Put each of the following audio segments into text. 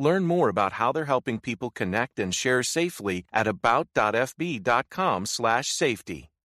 Learn more about how they're helping people connect and share safely at about.fb.com/safety.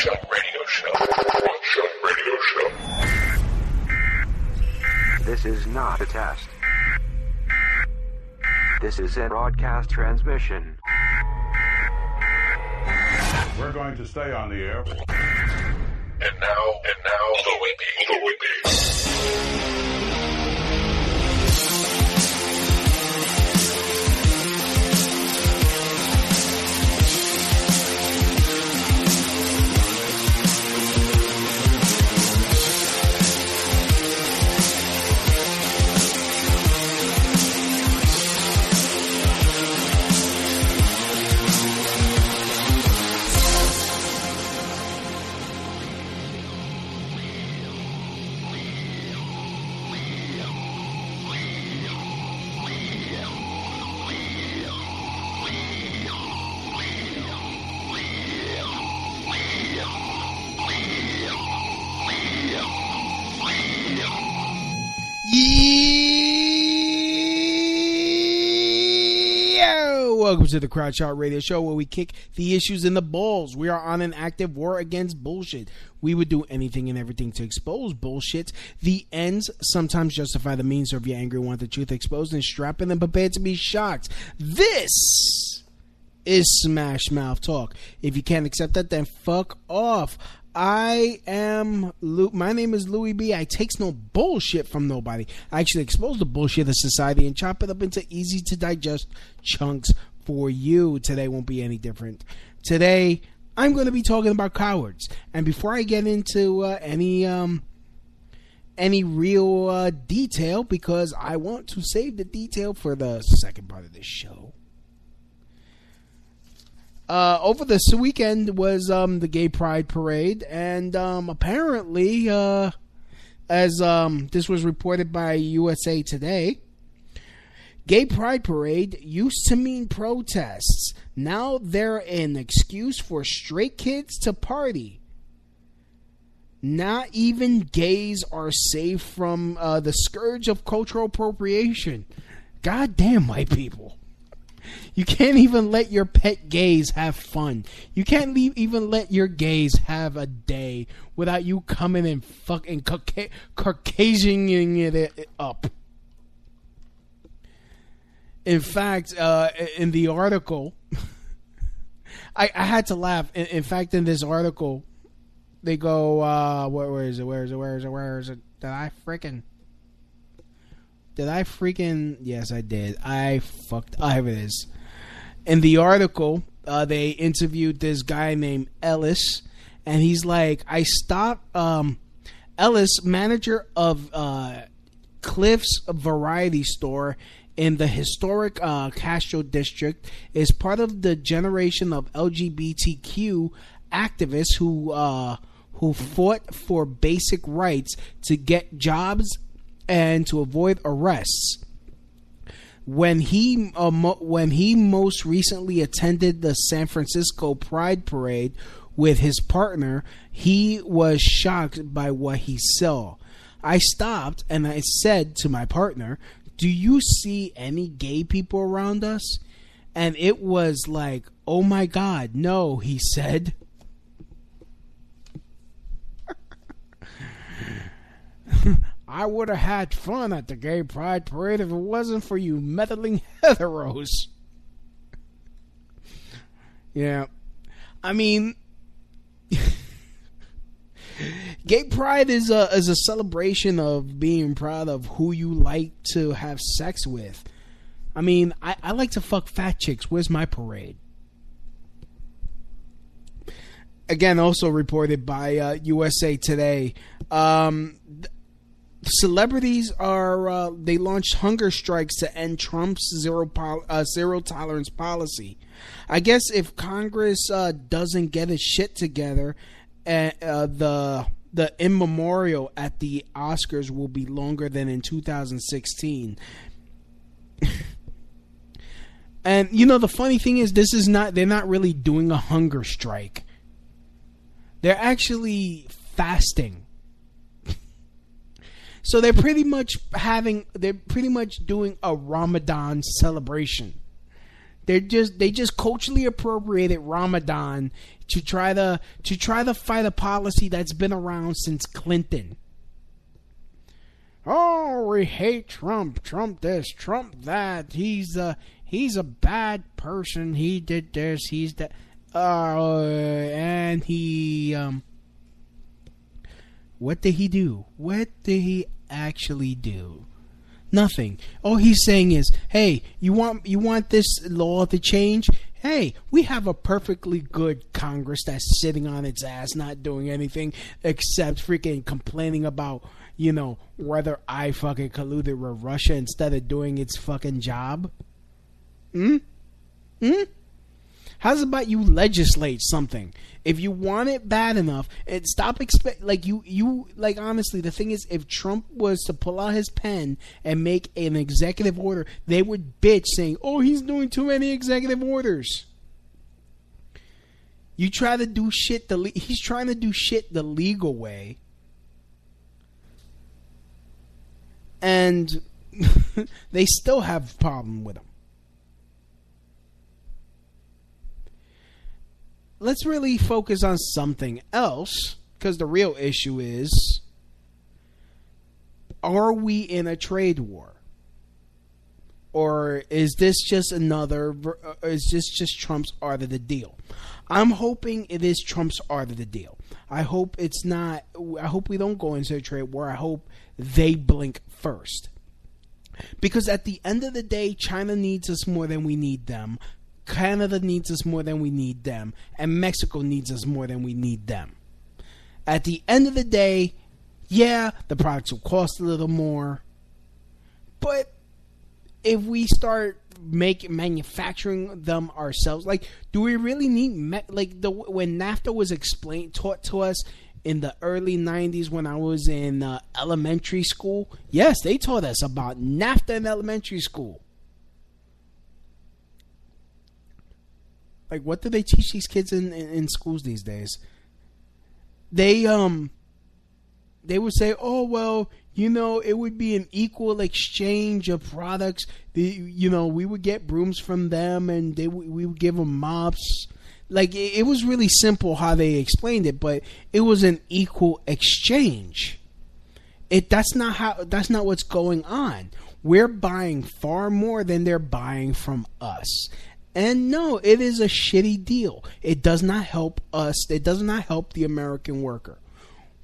the Shot Radio Show. Crotch Shot Radio Show. This is not a test. This is a broadcast transmission. We're going to stay on the air. And now, and now, Louie Bee. Louie Bee. Welcome to the Crotch Shot Radio Show where we kick the issues in the balls. We are on an active war against bullshit. We would do anything and everything to expose bullshit. The ends sometimes justify the means, so if you're angry and want the truth exposed, then strap in and prepare to be shocked. This is Smash Mouth Talk. If you can't accept that, then fuck off. I am Lou. My name is Louie Bee. I takes no bullshit from nobody. I actually expose the bullshit of society and chop it up into easy to digest chunks for you. Today won't be any different. Today I'm going to be talking about cowards. And before I get into uh, any um any real uh, detail, because I want to save the detail for the second part of this show. Uh, over this weekend was um, the Gay Pride Parade, and um, apparently, uh, as um, this was reported by USA Today, Gay Pride Parade used to mean protests. Now they're an excuse for straight kids to party. Not even gays are safe from uh, the scourge of cultural appropriation. God damn, white people. You can't even let your pet gays have fun. You can't leave, even let your gays have a day without you coming and fucking Cauca- Caucasianing it up. In fact, uh, in the article, I, I had to laugh. In, in, fact, in this article, they go, uh, where, where is it? Where is it? Where is it? Where is it? Did I freaking. Did I freaking. Yes, I did. I fucked. I have it is in the article, uh, they interviewed this guy named Ellis, and he's like, I stopped um, Ellis, manager of uh, Cliff's Variety Store in the historic uh, Castro district, is part of the generation of LGBTQ activists who uh, who fought for basic rights to get jobs and to avoid arrests. When he uh, mo- when he most recently attended the San Francisco Pride Parade with his partner, he was shocked by what he saw. I stopped and I said to my partner, "Do you see any gay people around us?" And it was like, "Oh my god, no," he said. I would have had fun at the gay pride parade if it wasn't for you meddling heteros. Yeah. I mean Gay pride is a is a celebration of being proud of who you like to have sex with. I mean, I, I like to fuck fat chicks. Where's my parade? Again, also reported by uh, USA Today. Um, celebrities are uh, they launched hunger strikes to end Trump's zero pol- uh, zero tolerance policy. I guess if Congress uh, doesn't get its shit together, uh, the immemorial at the Oscars will be longer than in 2016. and you know the funny thing is this is not they're not really doing a hunger strike. They're actually fasting. so they're pretty much having they're pretty much doing a Ramadan celebration. They're just they just culturally appropriated Ramadan to try to to try to fight a policy that's been around since Clinton. Oh, we hate Trump. Trump this, Trump that. He's a he's a bad person. He did this. He's that. Uh, and he um. What did he do? What did he actually do? Nothing. All he's saying is, "Hey, you want you want this law to change? Hey, we have a perfectly good Congress that's sitting on its ass, not doing anything except freaking complaining about, you know, whether I fucking colluded with Russia instead of doing its fucking job." Hmm. Hmm. How's about you legislate something? If you want it bad enough, and stop expect like you you like honestly, the thing is, if Trump was to pull out his pen and make an executive order, they would bitch saying, "Oh, he's doing too many executive orders." You try to do shit the le- he's trying to do shit the legal way, and they still have problem with him. Let's really focus on something else because the real issue is are we in a trade war? Or is this just another, uh, is this just Trump's art of the deal? I'm hoping it is Trump's art of the deal. I hope it's not, I hope we don't go into a trade war. I hope they blink first. Because at the end of the day, China needs us more than we need them. Canada needs us more than we need them, and Mexico needs us more than we need them. At the end of the day, yeah, the products will cost a little more, but if we start make manufacturing them ourselves, like, do we really need me- like the when NAFTA was explained taught to us in the early 90s when I was in uh, elementary school? Yes, they taught us about NAFTA in elementary school. Like, what do they teach these kids in, in, in schools these days? They um, they would say, "Oh well, you know, it would be an equal exchange of products. The, you know, we would get brooms from them, and they we would give them mops." Like it, it was really simple how they explained it, but it was an equal exchange. It that's not how that's not what's going on. We're buying far more than they're buying from us. And no, it is a shitty deal. It does not help us. It does not help the American worker.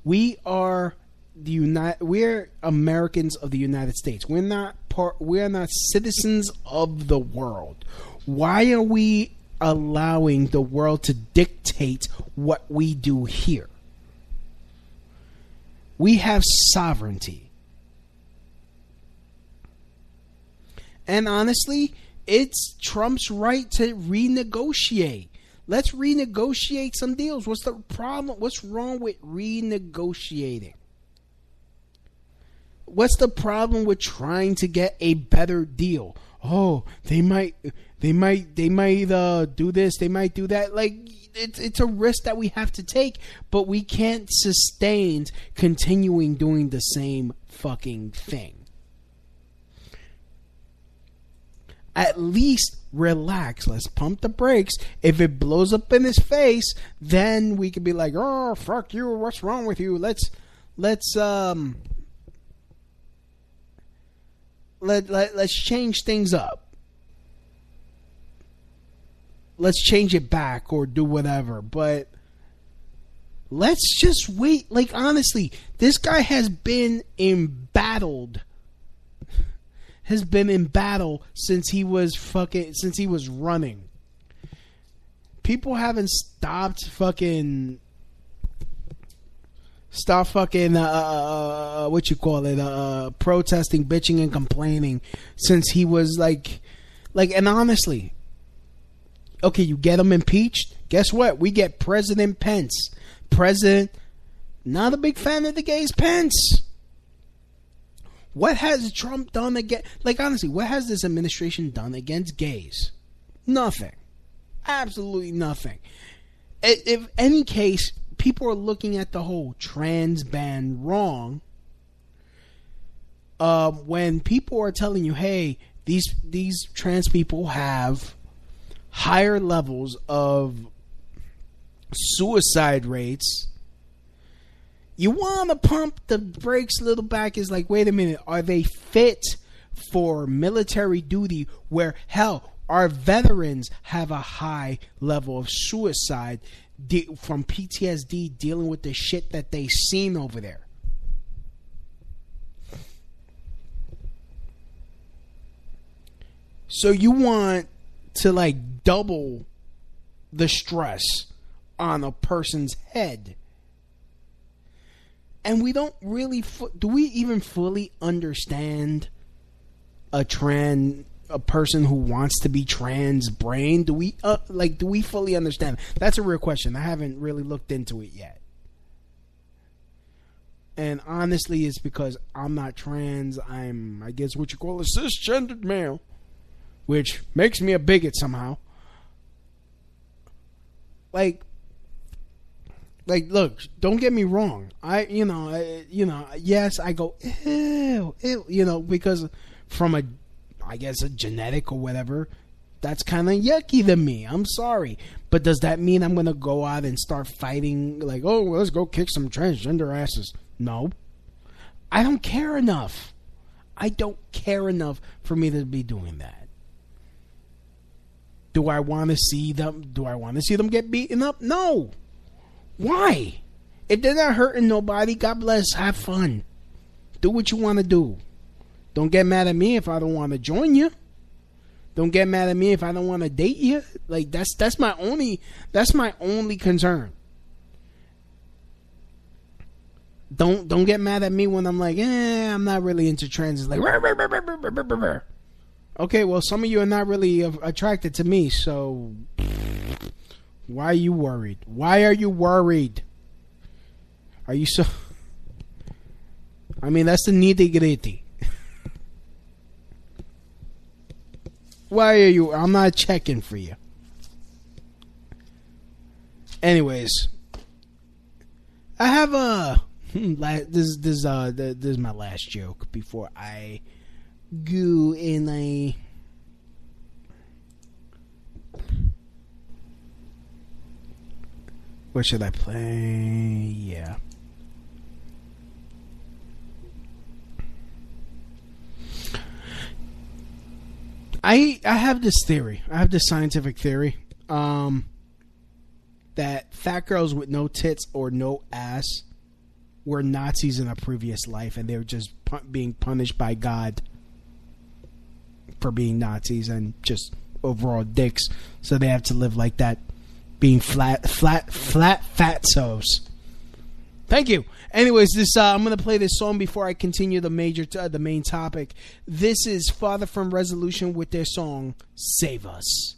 We are the United. We're Americans of the United States. We're not part. We're not citizens of the world. Why are we allowing the world to dictate what we do here. We have sovereignty. And honestly, it's Trump's right to renegotiate. Let's renegotiate some deals. What's the problem? What's wrong with renegotiating? What's the problem with trying to get a better deal? Oh, they might they might they might uh, do this, they might do that. Like it's it's a risk that we have to take, but we can't sustain continuing doing the same fucking thing. At least relax. Let's pump the brakes. If it blows up in his face, then we could be like, "Oh, fuck you. What's wrong with you?" Let's let's um let, let let's change things up. Let's change it back or do whatever, but let's just wait. Like honestly, this guy has been embattled has been in battle since he was fucking since he was running. People haven't stopped fucking stop fucking uh, uh, uh what you call it uh, protesting, bitching, and complaining since he was like like and honestly, okay, you get him impeached. Guess what? We get President Pence. President, not a big fan of the gays. Pence. What has Trump done again? Like honestly, what has this administration done against gays? Nothing. Absolutely nothing. If any case, people are looking at the whole trans ban wrong. Um, when people are telling you, "Hey, these these trans people have higher levels of suicide rates you want to pump the brakes a little back? Is like wait a minute are they fit for military duty where hell our veterans have a high level of suicide de- from PTSD dealing with the shit that they seen over there? So you want to like double the stress on a person's head and we don't really fu- do we even fully understand a trans a person who wants to be trans brain? Do we uh, like do we fully understand? That's a real question. I haven't really looked into it yet. And honestly it's because i'm not trans. I'm i guess what you call a cisgendered male which makes me a bigot somehow. Like like look don't get me wrong. I you know I, you know yes i go ew, ew you know because from a i guess a genetic or whatever that's kind of yucky to me. I'm sorry. But does that mean i'm gonna go out and start fighting like oh well, let's go kick some transgender asses? No. I don't care enough. I don't care enough for me to be doing that. Do i want to see them do i want to see them get beaten up? No why? If they're not hurting nobody, God bless. Have fun. Do what you want to do. Don't get mad at me if I don't want to join you. Don't get mad at me if I don't want to date you. Like that's that's my only that's my only concern. Don't don't get mad at me when I'm like, eh, I'm not really into trans. It's like, okay, well, some of you are not really attracted to me, so why are you worried? Why are you worried? Are you so? I mean, that's the nitty gritty. Why are you? I'm not checking for you. Anyways, I have a this this uh this is my last joke before I go and I What should I play? Yeah. I I have this theory. I have this scientific theory um, that fat girls with no tits or no ass were Nazis in a previous life, and they were just pu- being punished by God for being Nazis, and just overall dicks, so they have to live like that, being flat, flat, flat, fatsos. Thank you. Anyways, this uh, I'm gonna play this song before I continue the major t- uh, the main topic. This is Farther from Resolution with their song "Save Us."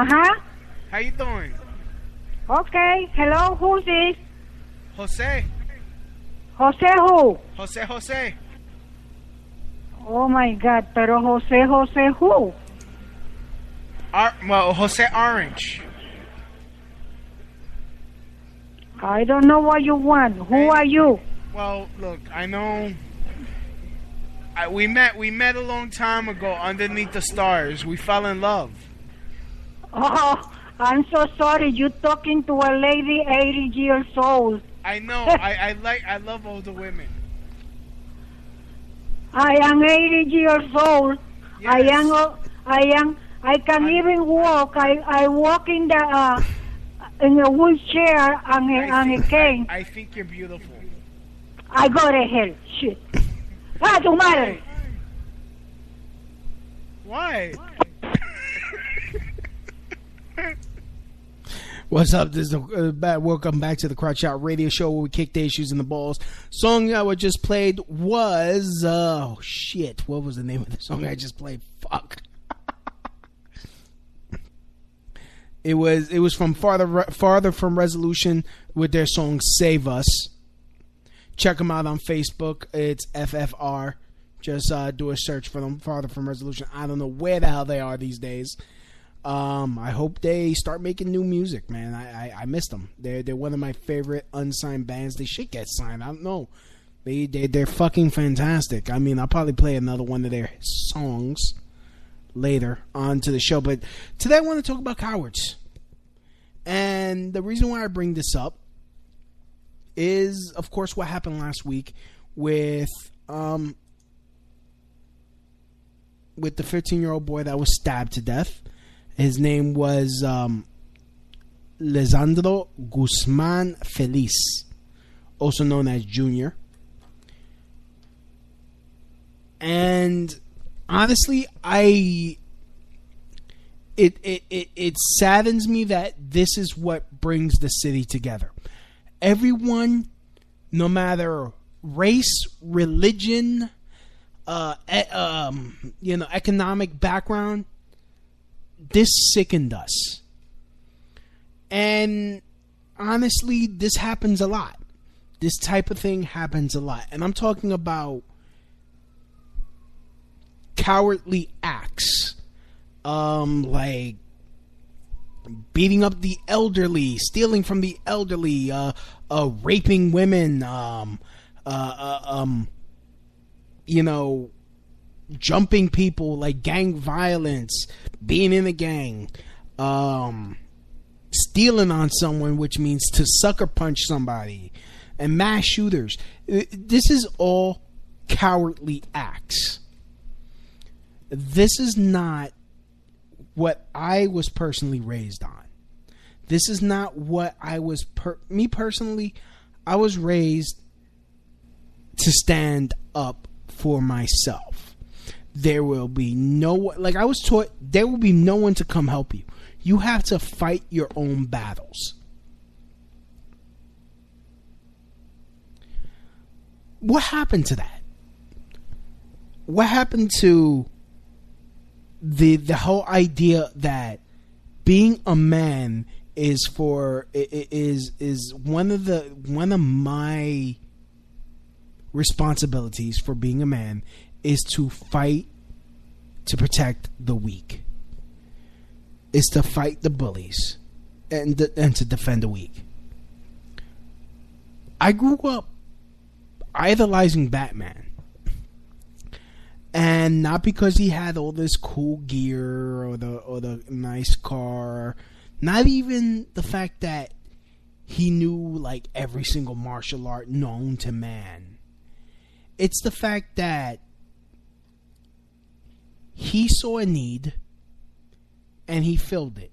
Uh huh. how you doing? Okay. Hello. Who's this? Jose, Jose who? Jose, Jose. Oh my God. Pero Jose Jose who? Ar- well, Jose Orange. I don't know what you want. Who are you? Well, look, I know. I, we met. We met a long time ago underneath the stars. We fell in love. Oh, I'm so sorry. You're talking to a lady 80 years old. I know. I, I like. I love older women. I am 80 years old. I am. I am. I can even walk. I, I walk in the uh, in a wheelchair and a, and a cane. I think you're beautiful. I go to hell. Shit. Ah, tu madre. Why? What's up? This is uh, welcome back to the Crotch Shot Radio Show where we kick the issues in the balls. Song I just played was oh shit! What was the name of the song I just played? Fuck. it was it was from farther farther from Resolution with their song "Save Us." Check them out on Facebook. It's FFR. Just uh, do a search for them. Farther from Resolution. I don't know where the hell they are these days. Um, I hope they start making new music, man. I, I, I miss them. They're they're one of my favorite unsigned bands. They should get signed. I don't know. They they they're fucking fantastic. I mean, I'll probably play another one of their songs later on to the show. But today I want to talk about cowards. And the reason why I bring this up is, of course, what happened last week with um with the 15 year old boy that was stabbed to death. His name was um, Lesandro Guzman Feliz, also known as Junior. And honestly, I it, it it it saddens me that this is what brings the city together. Everyone, no matter race, religion, uh, um, you know, economic background, this sickened us. And honestly, this happens a lot. This type of thing happens a lot. And I'm talking about cowardly acts. Um, like beating up the elderly, stealing from the elderly, uh, uh, raping women, um, uh, uh, um, you know, jumping people, like gang violence, being in a gang, um, stealing on someone, which means to sucker punch somebody, and mass shooters. This is all cowardly acts. This is not what I was personally raised on. This is not what I was per- me personally I was raised to stand up for myself. There will be no like I was taught there will be no one to come help you. You have to fight your own battles. What happened to that? What happened to the the whole idea that being a man is for is is one of the one of my responsibilities for being a man is to fight to protect the weak. Is to fight the bullies and and to defend the weak. I grew up idolizing batman. And not because he had all this cool gear or the or the nice car. Not even the fact that he knew like every single martial art known to man. It's the fact that he saw a need and he filled it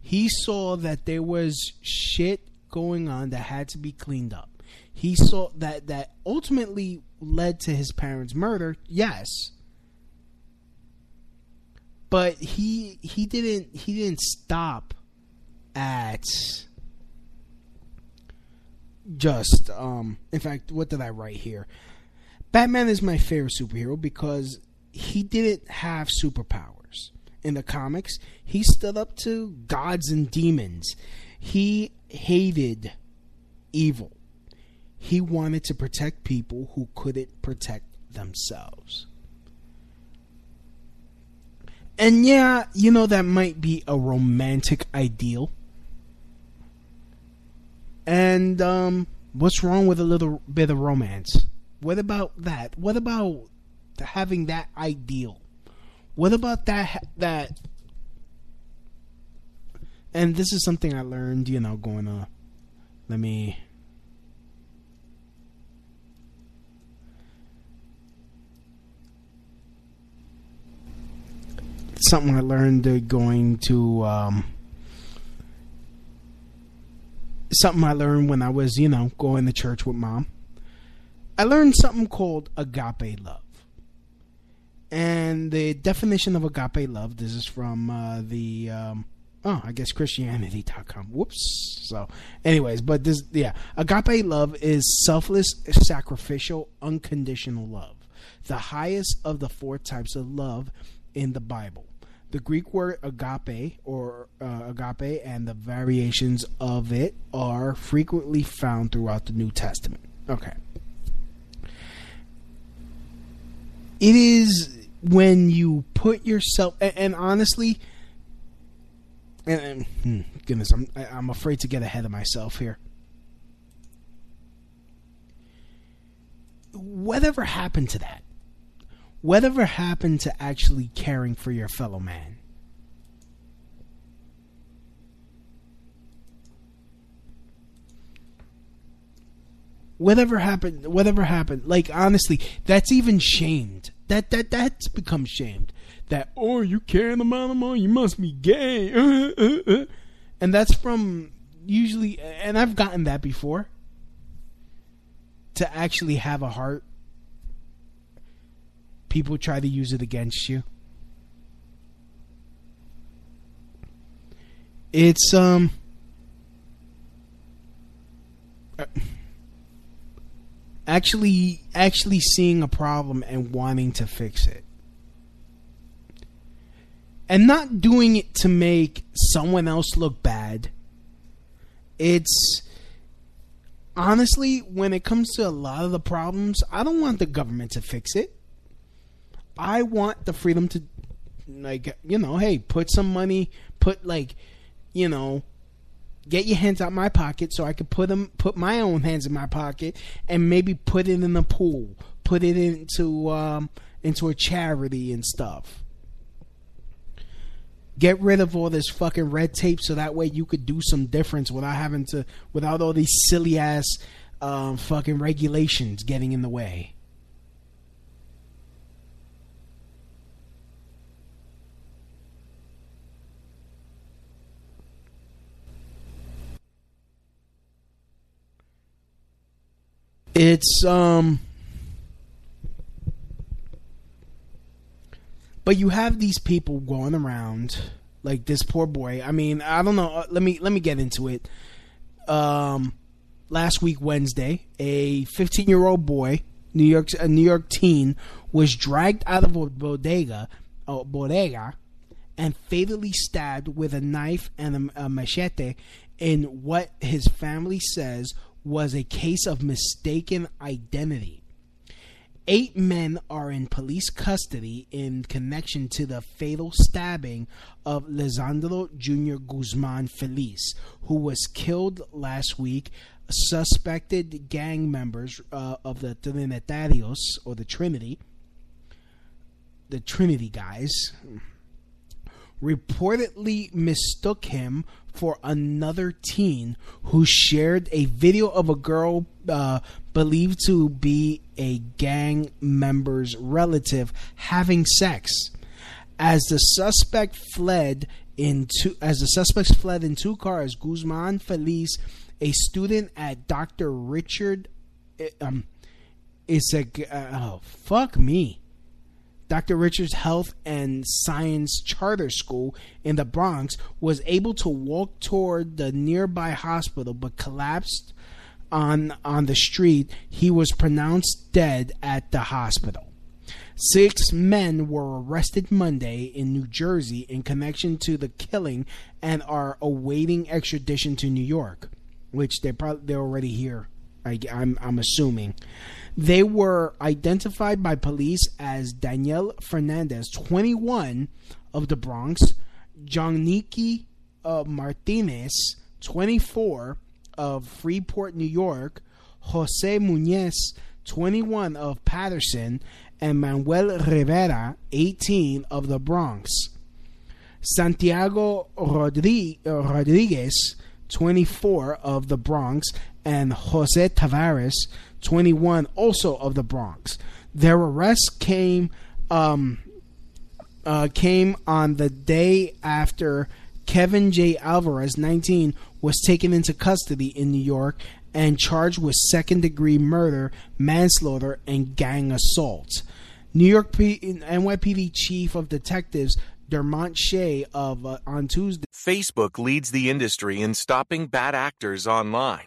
he saw that there was shit going on that had to be cleaned up he saw that that ultimately led to his parents' murder. Yes, but he he didn't he didn't stop at just um. In fact, what did I write here? Batman is my favorite superhero because he didn't have superpowers in the comics. He stood up to gods and demons. He hated evil he wanted to protect people who couldn't protect themselves. And yeah, you know, that might be a romantic ideal. And, um, what's wrong with a little bit of romance? What about that? What about having that ideal? What about that, that, and this is something I learned, you know, going on. Let me something I learned uh, going to um, something I learned when I was, you know, going to church with mom. I learned something called agape love. And the definition of agape love, this is from uh, the, um, oh, I guess Christianity.com. Whoops. So, anyways, but this, yeah, agape love is selfless, sacrificial, unconditional love. The highest of the four types of love in the Bible. The Greek word agape or uh, agape and the variations of it are frequently found throughout the New Testament. Okay. It is when you put yourself, and, and honestly, and, and hmm, goodness, I'm I'm afraid to get ahead of myself here. Whatever happened to that? Whatever happened to actually caring for your fellow man? Whatever happened, whatever happened, like honestly, that's even shamed. That that that's become shamed. That oh, you carrying the man you must be gay. and that's from usually, and I've gotten that before. To actually have a heart people try to use it against you. It's um actually actually seeing a problem and wanting to fix it. And not doing it to make someone else look bad. It's honestly when it comes to a lot of the problems, I don't want the government to fix it. I want the freedom to, like, you know, hey, put some money, put like, you know, get your hands out my pocket so I could put them, put my own hands in my pocket, and maybe put it in the pool, put it into um, into a charity and stuff. Get rid of all this fucking red tape so that way you could do some difference without having to, without all these silly ass um, fucking regulations getting in the way. It's um But you have these people going around like this poor boy. I mean, I don't know. Uh, let me let me get into it. Um last week Wednesday, a 15-year-old boy, New York a New York teen was dragged out of a bodega, a bodega and fatally stabbed with a knife and a, a machete in what his family says was a case of mistaken identity. Eight men are in police custody in connection to the fatal stabbing of Lesandro Jr. Guzman Feliz, who was killed last week. Suspected gang members uh, of the Trinitarios, or the Trinity, the Trinity guys, reportedly mistook him for another teen who shared a video of a girl uh, believed to be a gang member's relative having sex. As the suspect fled in two, as the suspects fled in two cars, Guzman Feliz, a student at Dr. Richard, eh, um, is a uh, oh fuck me. Dr. Richards Health and Science Charter School in the Bronx was able to walk toward the nearby hospital but collapsed on on the street. He was pronounced dead at the hospital. Six men were arrested Monday in New Jersey in connection to the killing and are awaiting extradition to New York, which they probably they're already here. I, I'm I'm assuming. They were identified by police as Daniel Fernandez, 21, of the Bronx, John Niki uh, Martinez, 24, of Freeport, New York, Jose Muñez, 21, of Paterson, and Manuel Rivera, 18, of the Bronx. Santiago Rodriguez, 24, of the Bronx, and Jose Tavares, 21, also of the Bronx. Their arrests came um, uh, came on the day after Kevin J. Alvarez, 19, was taken into custody in New York and charged with second degree murder, manslaughter, and gang assault. New York P- NYPD Chief of Detectives Dermot Shea of uh, on Tuesday. Facebook leads the industry in stopping bad actors online.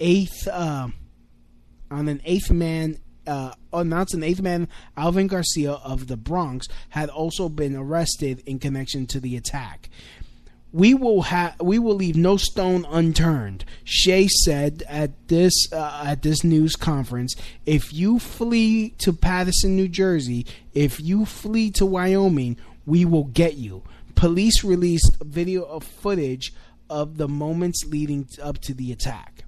eighth uh, on an eighth man uh, announced an eighth man Alvin Garcia of the Bronx had also been arrested in connection to the attack. We will have we will leave no stone unturned. Shea said at this uh, at this news conference, if you flee to Paterson, New Jersey, if you flee to Wyoming, we will get you. Police released video of footage of the moments leading up to the attack.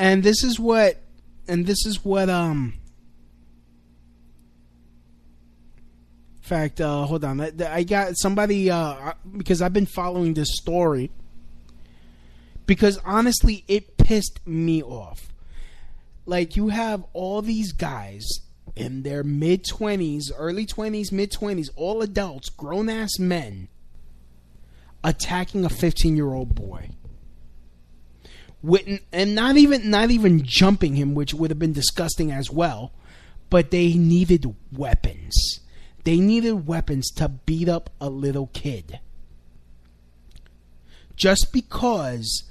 And this is what and this is what um fact, uh, hold on. I, I got somebody uh, because I've been following this story. Because honestly, it pissed me off. Like you have all these guys in their mid twenties, early twenties, mid twenties, all adults, grown ass men, attacking a fifteen year old boy. With, and not even not even jumping him, which would have been disgusting as well. But they needed weapons they needed weapons to beat up a little kid. Just because,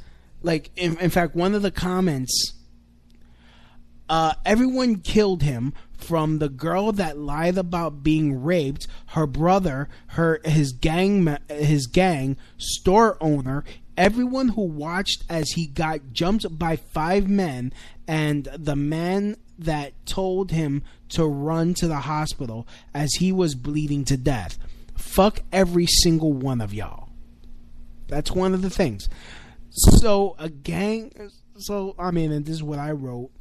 like, in, in fact, one of the comments, uh, everyone killed him from the girl that lied about being raped, her brother, her his gang his gang store owner, everyone who watched as he got jumped by five men and the man that told him to run to the hospital as he was bleeding to death. Fuck every single one of y'all. That's one of the things. So a gang. So I mean, and this is what I wrote.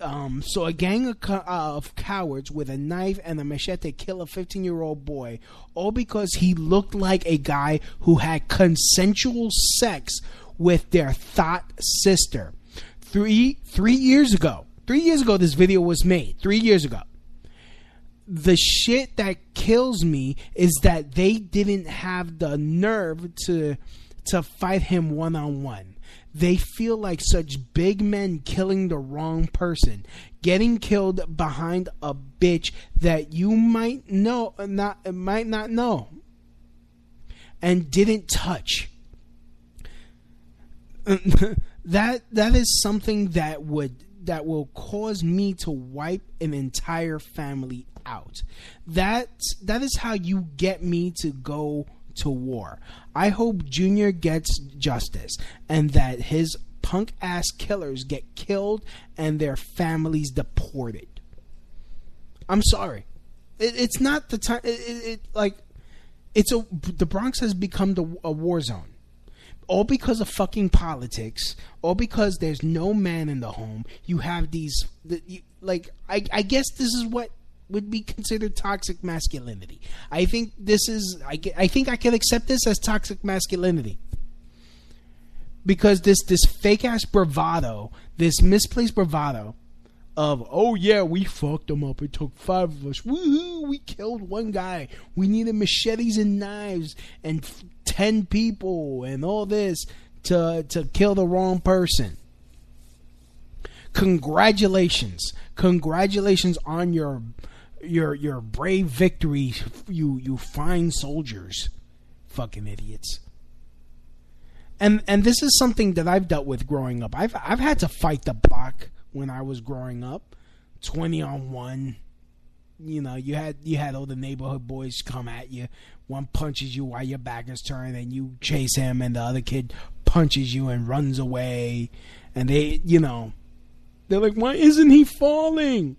Um, so a gang of, uh, of, cowards with a knife and a machete kill a 15 year old boy, all because he looked like a guy who had consensual sex with their thought sister. Three three years ago, Three years ago, this video was made. Three years ago. The shit that kills me is that they didn't have the nerve to to fight him one on one. They feel like such big men killing the wrong person, getting killed behind a bitch that you might know not might not know and didn't touch. that that is something that would that will cause me to wipe an entire family out. That that is how you get me to go to war. I hope Junior gets justice and that his punk ass killers get killed and their families deported. I'm sorry. It, it's not the time. It, it, it, like it's a the Bronx has become the, a war zone all because of fucking politics, all because there's no man in the home. You have these, the, you, like, I, I guess this is what would be considered toxic masculinity. I think this is, I, I think I can accept this as toxic masculinity. Because this, this fake ass bravado, this misplaced bravado, of oh yeah we fucked them up it took five of us Woohoo, we killed one guy we needed machetes and knives and 10 people and all this to to kill the wrong person. Congratulations. Congratulations on your your your brave victories, you you fine soldiers. Fucking idiots. And and this is something that I've dealt with growing up. I've I've had to fight the block when I was growing up. 20 on 1 you know, you had you had all the neighborhood boys come at you. One punches you while your back is turned, and you chase him, and the other kid punches you and runs away. And they, you know, they're like, "Why isn't he falling?"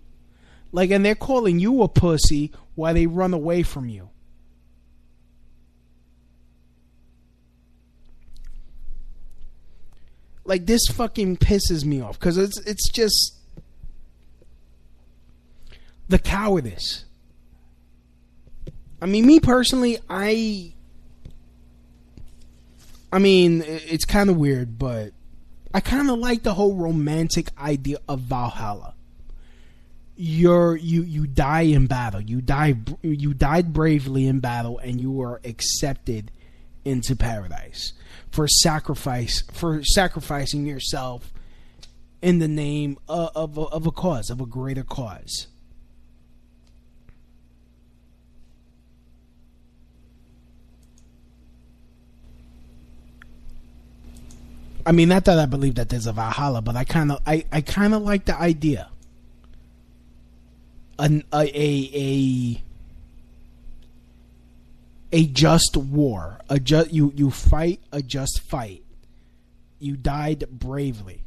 Like, and they're calling you a pussy while they run away from you. Like this fucking pisses me off because it's it's just the cowardice. I mean, me personally, I. I mean, it's kind of weird, but I kind of like the whole romantic idea of Valhalla. You're you you die in battle. You die you died bravely in battle, and you are accepted into paradise for sacrifice for sacrificing yourself in the name of of a, of a cause of a greater cause. I mean, not that I believe that there's a Valhalla, but I kind of, I, I kind of like the idea. An, a, a, a, a just war. A just you, you fight a just fight. You died bravely.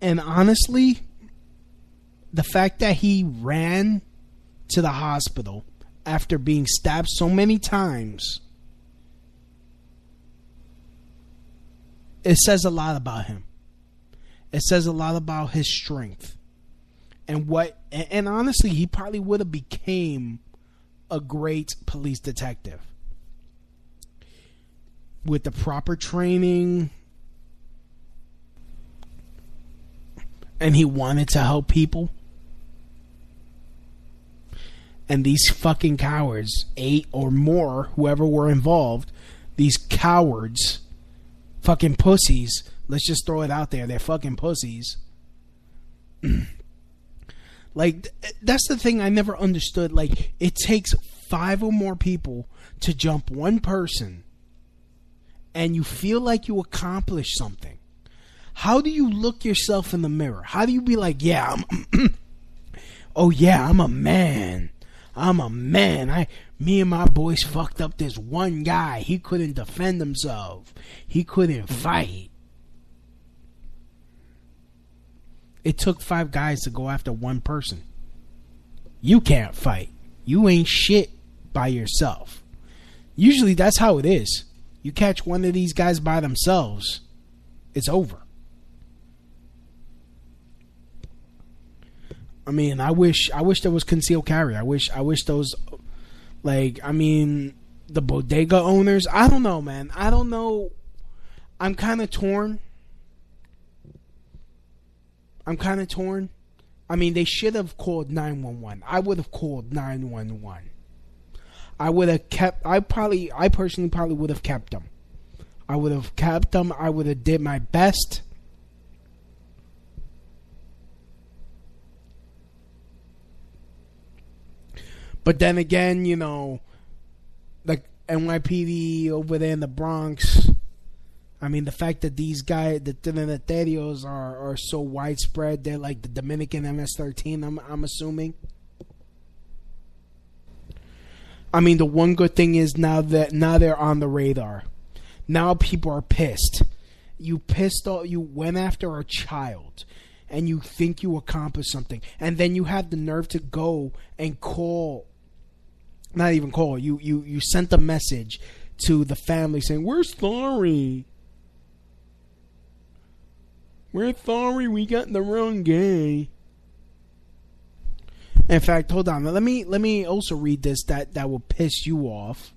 And honestly, the fact that he ran to the hospital after being stabbed so many times it says a lot about him. It says a lot about his strength and what and, and honestly he probably would have became a great police detective with the proper training and he wanted to help people and these fucking cowards eight or more whoever were involved these cowards fucking pussies. Let's just throw it out there. They're fucking pussies. like that's the thing I never understood. Like it takes five or more people to jump one person and you feel like you accomplished something. How do you look yourself in the mirror? How do you be like, yeah, I'm Oh yeah, I'm a man. I'm a man. I me and my boys fucked up this one guy. He couldn't defend himself. He couldn't fight. It took five guys to go after one person. You can't fight. You ain't shit by yourself. Usually that's how it is. You catch one of these guys by themselves, it's over. I mean, I wish I wish there was concealed carry. I wish I wish those like I mean the bodega owners, I don't know, man. I don't know. I'm kind of torn. I'm kind of torn. I mean, they should have called 911. I would have called 911. I would have kept I probably I personally probably would have kept them. I would have kept them. I would have did my best But then again, you know, like NYPD over there in the Bronx. I mean, the fact that these guys, the Trinitarios, are are so widespread, they're like the Dominican MS-13. I'm I'm assuming. I mean, the one good thing is now that now they're on the radar. Now people are pissed. You pissed off. You went after a child, and you think you accomplished something, and then you have the nerve to go and call not even call you you you sent a message to the family saying we're sorry we're sorry we got the wrong guy. In fact hold on. Let me let me also read this that that will piss you off.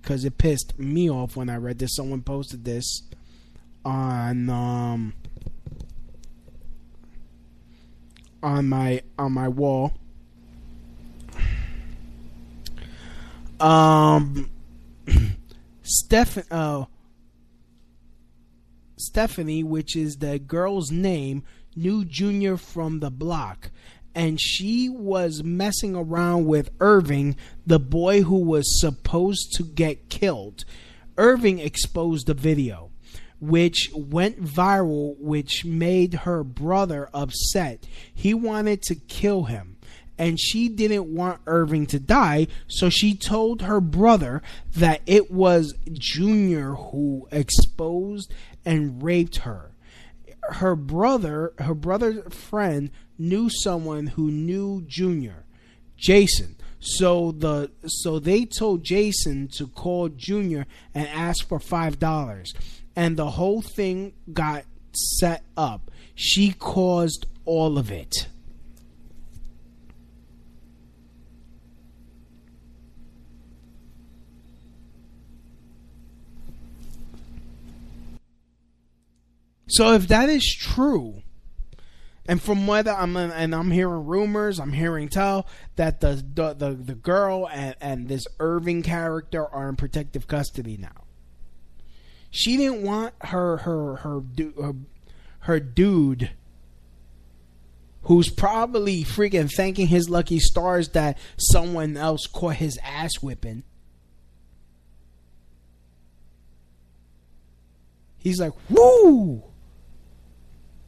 Because it pissed me off when i read this. Someone posted this on um on my on my wall. Um, Steph, uh, Stephanie, which is the girl's name, knew Junior from the block, and she was messing around with Irving, the boy who was supposed to get killed. Irving exposed the video, which went viral, which made her brother upset. He wanted to kill him and she didn't want Irving to die, so she told her brother that it was Junior who exposed and raped her. her brother, her brother's friend knew someone who knew Junior, Jason. So the so they told Jason to call Junior and ask for five dollars, and the whole thing got set up. She caused all of it. So if that is true, and from what I'm and I'm hearing rumors, I'm hearing tell that the the the, the girl and, and this Irving character are in protective custody now. She didn't want her her her her, her dude who's probably freaking thanking his lucky stars that someone else caught his ass whipping. He's like, "Woo!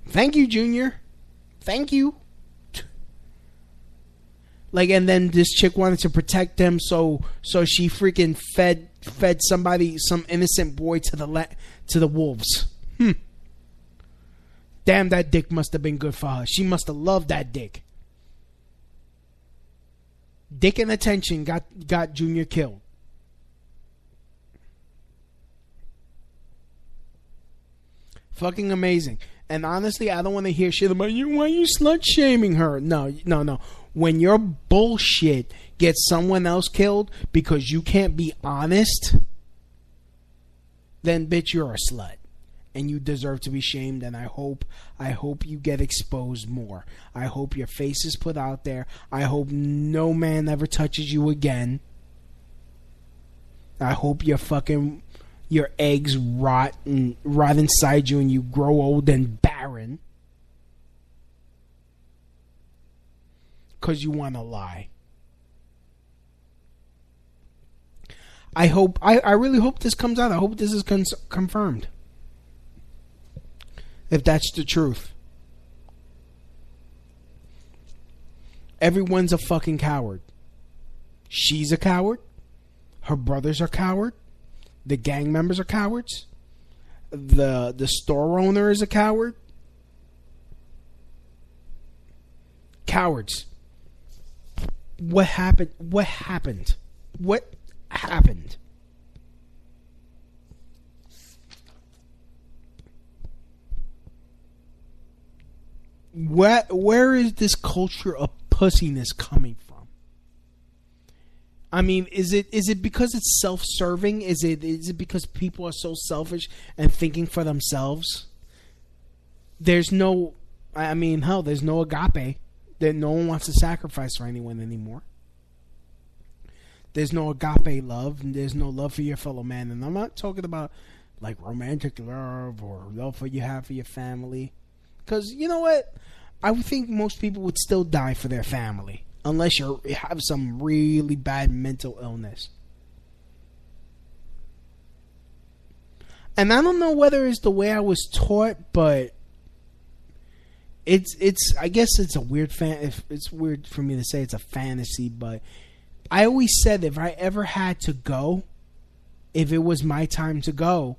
Thank you, Junior. Thank you." Like, and then this chick wanted to protect them, so so she freaking fed fed somebody, some innocent boy, to the la- to the wolves. Hmm. Damn, that dick must have been good for her. She must have loved that dick. Dick and attention got got Junior killed. Fucking amazing. And honestly, I don't want to hear shit about you. Why are you slut shaming her? No, no, no. When your bullshit gets someone else killed because you can't be honest, then bitch, you're a slut and you deserve to be shamed and I hope I hope you get exposed more. I hope your face is put out there. I hope no man ever touches you again. I hope your fucking your eggs rot and rot inside you and you grow old and barren. Cuz you want to lie. I hope I, I really hope this comes out. I hope this is con- confirmed if that's the truth. Everyone's a fucking coward. She's a coward. Her brothers are coward. The gang members are cowards. The the store owner is a coward. Cowards. What happened? What happened? What happened? where where is this culture of pussiness coming? I mean, is it is it because it's self-serving? Is it is it because people are so selfish and thinking for themselves? There's no, I mean, hell, there's no agape. That no one wants to sacrifice for anyone anymore. There's no agape love, and there's no love for your fellow man. And I'm not talking about like romantic love or love for you have for your family. Because you know what? I would think most people would still die for their family unless you have some really bad mental illness. And I don't know whether it's the way I was taught, but it's it's I guess it's a weird fan. It's weird for me to say it's a fantasy, but I always said if I ever had to go, if it was my time to go,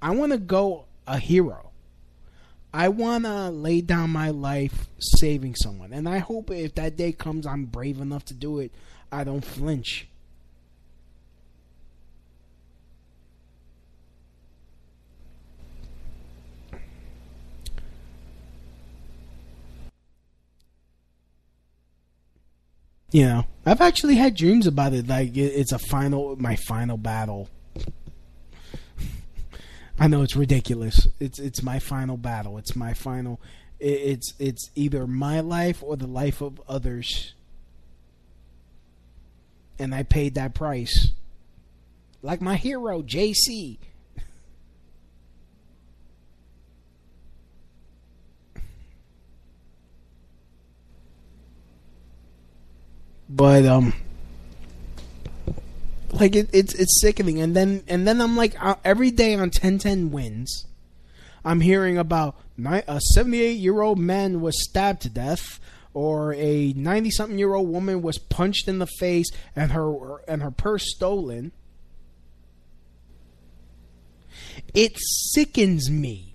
I want to go a hero. I want to lay down my life saving someone. And I hope if that day comes, I'm brave enough to do it. I don't flinch. You know, I've actually had dreams about it. Like it's a final, my final battle I know it's ridiculous. It's it's my final battle. It's my final. It's it's either my life or the life of others, and I paid that price. Like my hero, JC. But um like it, it's it's sickening. And then and then I'm like uh, every day on 1010 wins, I'm hearing about a 78 year old man was stabbed to death, or a 90 something year old woman was punched in the face and her and her purse stolen. It sickens me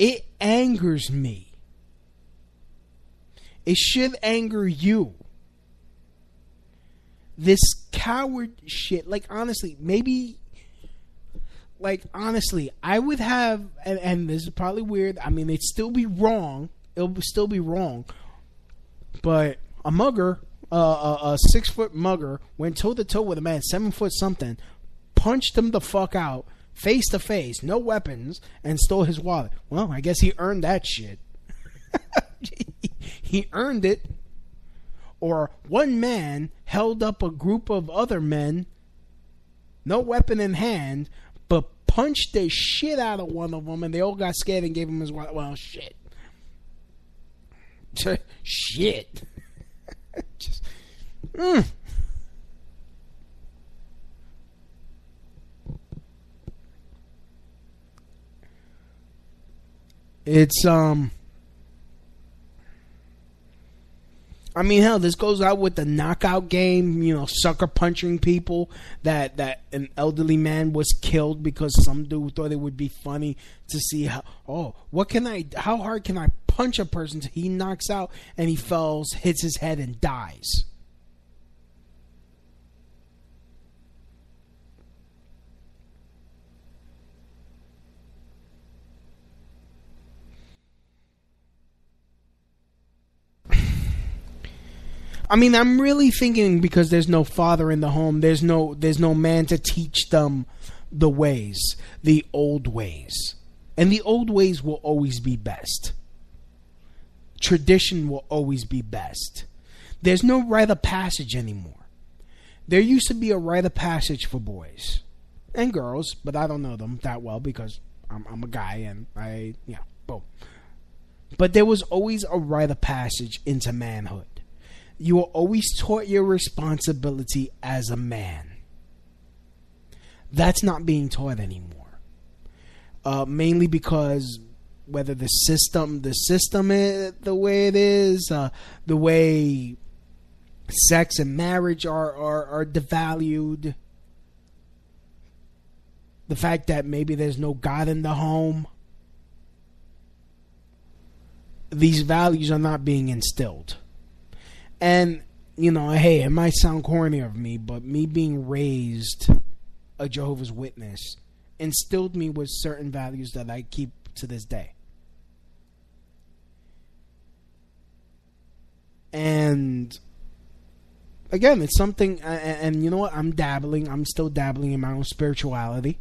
It angers me. It should anger you. This coward shit. Like, honestly, maybe. Like, honestly, I would have. And, and this is probably weird. I mean, it'd still be wrong. It'll still be wrong. But a mugger, uh, a, a six foot mugger, went toe to toe with a man, seven foot something, punched him the fuck out, face to face, no weapons, and stole his wallet. Well, I guess he earned that shit. he earned it. Or one man held up a group of other men, no weapon in hand, but punched the shit out of one of them, and they all got scared and gave him his wallet. Well, shit. shit. Just. Mm. It's um I mean, hell, this goes out with the knockout game. You know, sucker punching people. That that an elderly man was killed because some dude thought it would be funny to see how. Oh, what can I? How hard can I punch a person he knocks out and he falls, hits his head, and dies? I mean, I'm really thinking because there's no father in the home, there's no there's no man to teach them the ways, the old ways. And the old ways will always be best. Tradition will always be best. There's no rite of passage anymore. There used to be a rite of passage for boys and girls, but I don't know them that well because I'm, I'm a guy and I, yeah, boom. But there was always a rite of passage into manhood you are always taught your responsibility as a man. That's not being taught anymore. Uh, mainly because whether the system, the system is the way it is, uh, the way sex and marriage are, are, are devalued, the fact that maybe there's no God in the home, these values are not being instilled. And you know, hey, it might sound corny of me, but me being raised a Jehovah's Witness instilled me with certain values that I keep to this day. And again, it's something, and you know what? I'm dabbling, I'm still dabbling in my own spirituality.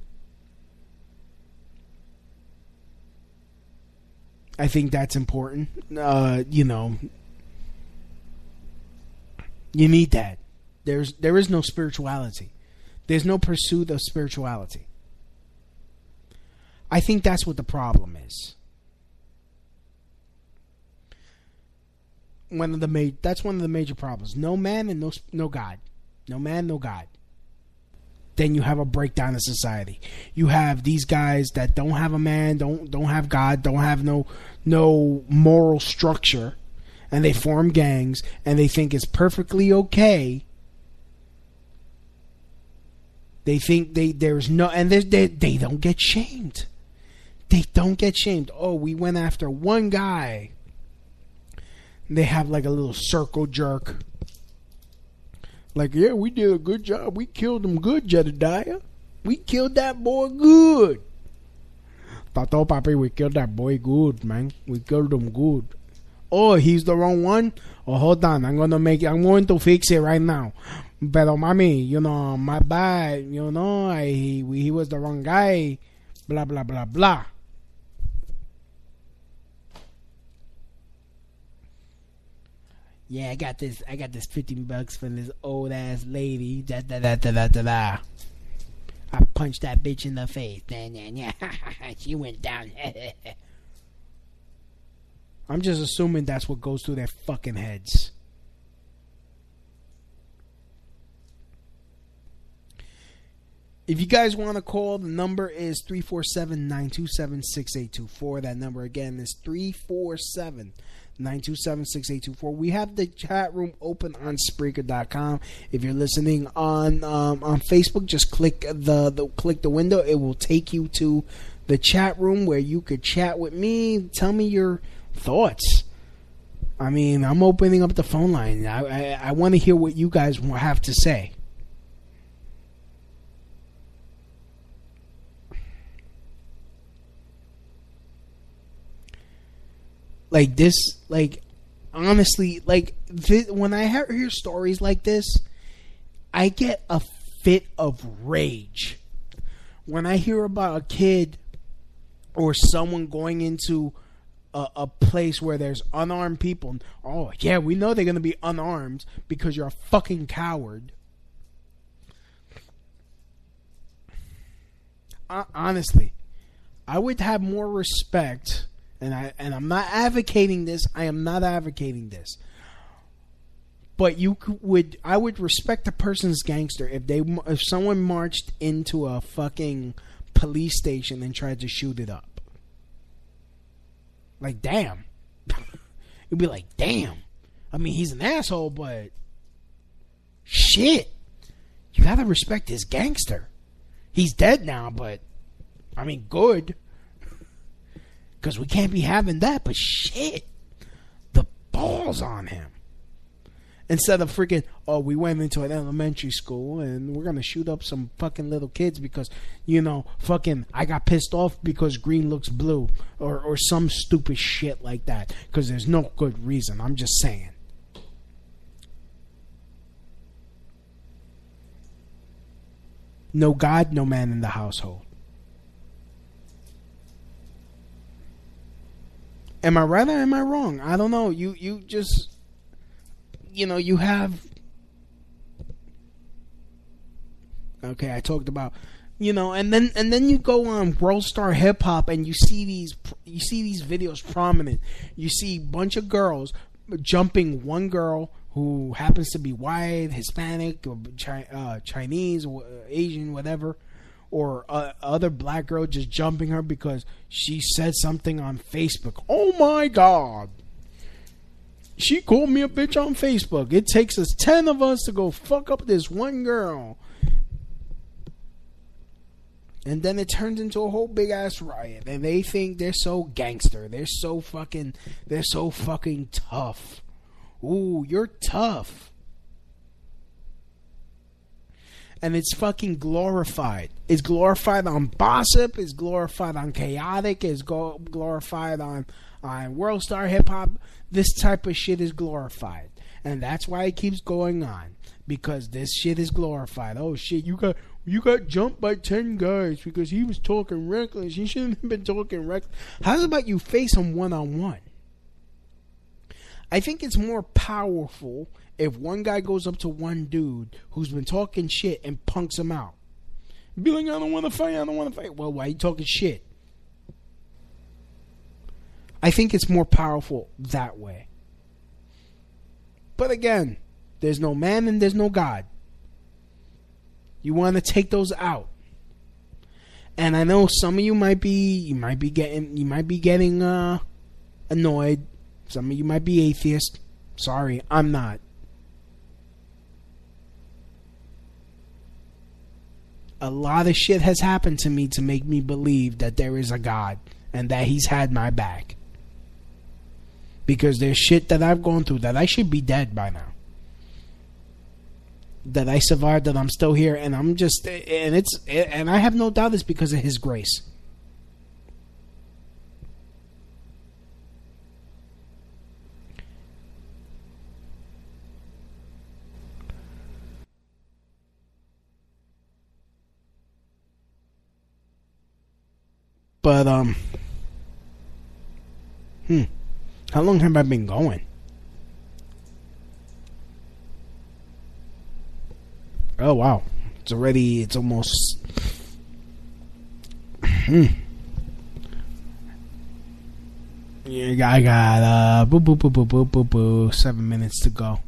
I think that's important. Uh, you know, you need that. There's there is no spirituality. There's no pursuit of spirituality. I think that's what the problem is. One of the ma- that's one of the major problems. No man and no no God. No man, no God. Then you have a breakdown of society. You have these guys that don't have a man, don't don't have God, don't have no no moral structure and they form gangs and they think it's perfectly okay. They think they there's no and they they, they don't get shamed. They don't get shamed. Oh, we went after one guy. They have like a little circle jerk. Like, yeah, we did a good job. We killed him good, Jedediah. We killed that boy good. Tato papi, we killed that boy good, man. We killed him good oh, he's the wrong one. Oh, hold on, I'm gonna make, I'm going to fix it right now. Pero mami, you know, my bad, you know, I, he, he was the wrong guy. Blah blah blah blah. Yeah, I got this. I got this fifteen bucks from this old ass lady. Da da da da da da da. I punched that bitch in the face. Yeah, she went down. I'm just assuming that's what goes through their fucking heads. If you guys want to call, the number is 347 927 6824. That number again is 347 927 6824. We have the chat room open on Spreaker.com. If you're listening on um, on Facebook, just click the, the click the window. It will take you to the chat room where you could chat with me. Tell me your thoughts. I mean, I'm opening up the phone line. I I, I want to hear what you guys have to say. Like this, like honestly, like thi- when I hear stories like this, I get a fit of rage when I hear about a kid or someone going into a, a place where there's unarmed people. Oh yeah, we know they're gonna be unarmed because you're a fucking coward. Hon- Honestly, I would have more respect, and I and I'm not advocating this. I am not advocating this. But you would, I would respect a person's gangster if they, if someone marched into a fucking police station and tried to shoot it up. Like, damn. You'd be like, damn. I mean, he's an asshole, but shit. You gotta respect his gangster. He's dead now, but I mean, good. Because we can't be having that, but shit. The balls on him. Instead of freaking, oh, we went into an elementary school and we're gonna shoot up some fucking little kids because, you know, fucking, I got pissed off because green looks blue or or some stupid shit like that. Because there's no good reason. I'm just saying. No God, no man in the household. Am I right or am I wrong? I don't know. You you just you know, you have Okay, I talked about you know, and then and then you go on World Star Hip Hop and you see these you see these videos prominent. You see bunch of girls jumping one girl who happens to be white, Hispanic, or Chi- uh, Chinese, Asian, whatever, or uh, other black girl just jumping her because she said something on Facebook. Oh my God! She called me a bitch on Facebook. It takes us ten of us to go fuck up this one girl. And then it turns into a whole big ass riot. And they think they're so gangster. They're so fucking they're so fucking tough. Ooh, you're tough. And it's fucking glorified. It's glorified on Bossip. It's glorified on Chaotic. It's glorified on on World Star Hip Hop. This type of shit is glorified, and that's why it keeps going on because this shit is glorified. Oh shit, you got you got jumped by ten guys because he was talking reckless. He shouldn't have been talking reckless. How's about you face him one on one? I think it's more powerful if one guy goes up to one dude who's been talking shit and punks him out. Be like, I don't want to fight. I don't want to fight. Well, why you talking shit? I think it's more powerful that way. But again, there's no man and there's no God. You want to take those out. And I know some of you might be you might be getting you might be getting uh annoyed. Some of you might be atheist. Sorry, I'm not. A lot of shit has happened to me to make me believe that there is a God and that he's had my back. Because there's shit that I've gone through that I should be dead by now. That I survived, that I'm still here, and I'm just, and it's, and I have no doubt it's because of His grace. But um, hmm, how long have I been going? Oh wow, it's already it's almost. Hmm. Yeah, I got uh, boo boo boo boo boo boo boo. Seven minutes to go.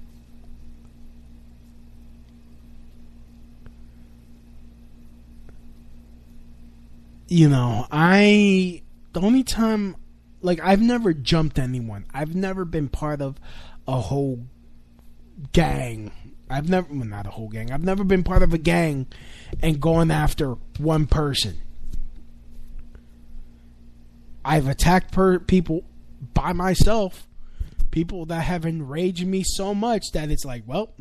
you know, I the only time like I've never jumped anyone. I've never been part of a whole gang. I've never well, not a whole gang. I've never been part of a gang and going after one person. I've attacked per- people by myself, people that have enraged me so much that it's like, well,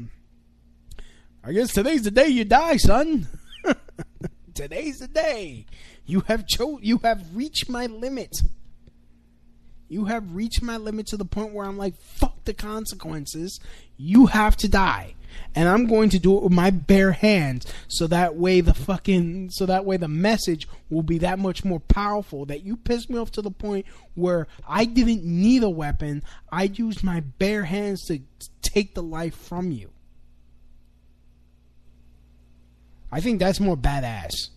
I guess today's the day you die, son. today's the day. You have cho- you have reached my limit. You have reached my limit to the point where I'm like, fuck the consequences. You have to die. And I'm going to do it with my bare hands so that way the fucking so that way the message will be that much more powerful that you pissed me off to the point where I didn't need a weapon. I used my bare hands to take the life from you. I think that's more badass.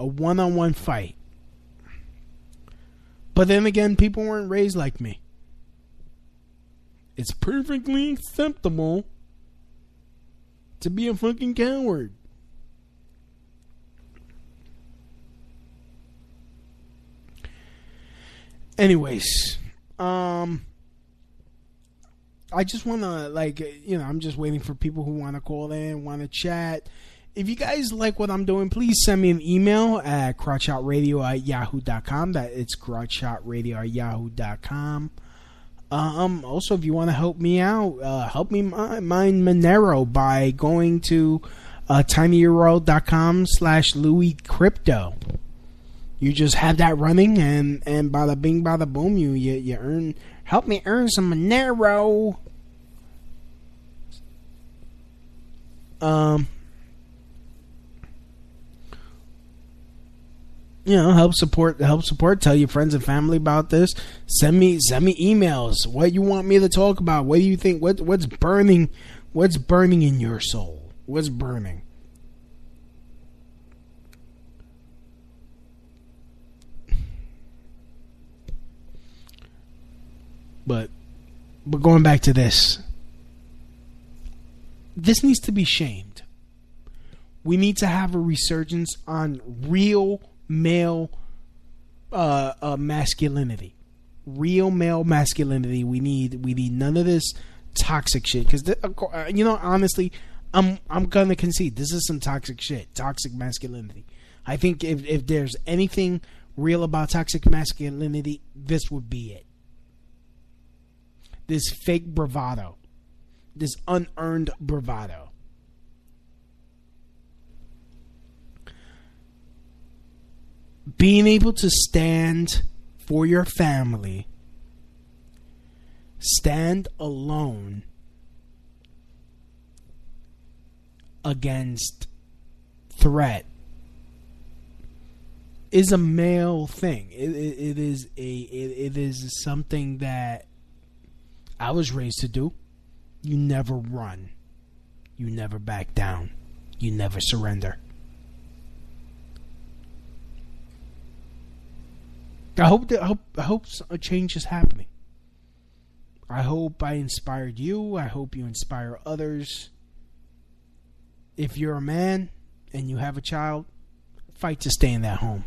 A one on one fight. But then again, people weren't raised like me. It's perfectly acceptable to be a fucking coward. Anyways, um I just want to like you know, I'm just waiting for people who want to call in, want to chat. If you guys like what I'm doing, please send me an email at crotchshotradio at yahoo.com. That it's crotchshotradio at yahoo.com. Um, also, if you want to help me out, uh, help me mine Monero by going to uh, tinyurl.com slash Louis Crypto. You just have that running, and and bada bing, bada boom, you you, you earn. Help me earn some Monero. Um, you know, help support, help support. Tell your friends and family about this. Send me, send me emails. What you want me to talk about? What do you think? What what's burning? What's burning in your soul? What's burning? But, but going back to this, this needs to be shamed. We need to have a resurgence on real male uh, uh, masculinity, real male masculinity. We need we need none of this toxic shit because uh, you know honestly, I'm I'm gonna concede this is some toxic shit, toxic masculinity. I think if if there's anything real about toxic masculinity, this would be it. This fake bravado, this unearned bravado. Being able to stand for your family, stand alone against threat is a male thing. It, it, it is a it, it is something that I was raised to do. You never run. You never back down. You never surrender. I hope that I hope I hope a change is happening. I hope I inspired you. I hope you inspire others. If you're a man and you have a child, fight to stay in that home.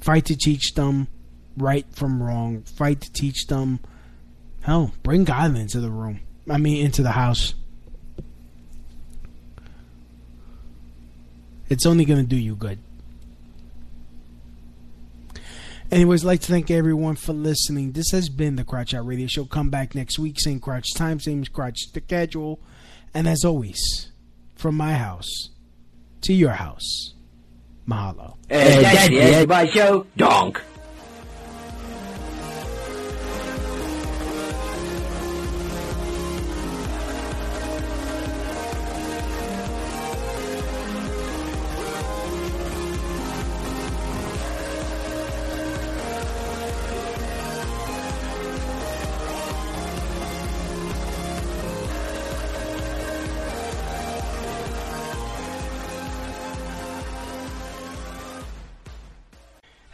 Fight to teach them right from wrong. Fight to teach them hell, bring God into the room. I mean into the house. It's only going to do you good. Anyways, like to thank everyone for listening. This has been the Crotch Shot Radio Show. Come back next week, same Crotch time, same Crotch schedule. And as always, from my house to your house, mahalo. Hey, that's the Everybody Show. Donk.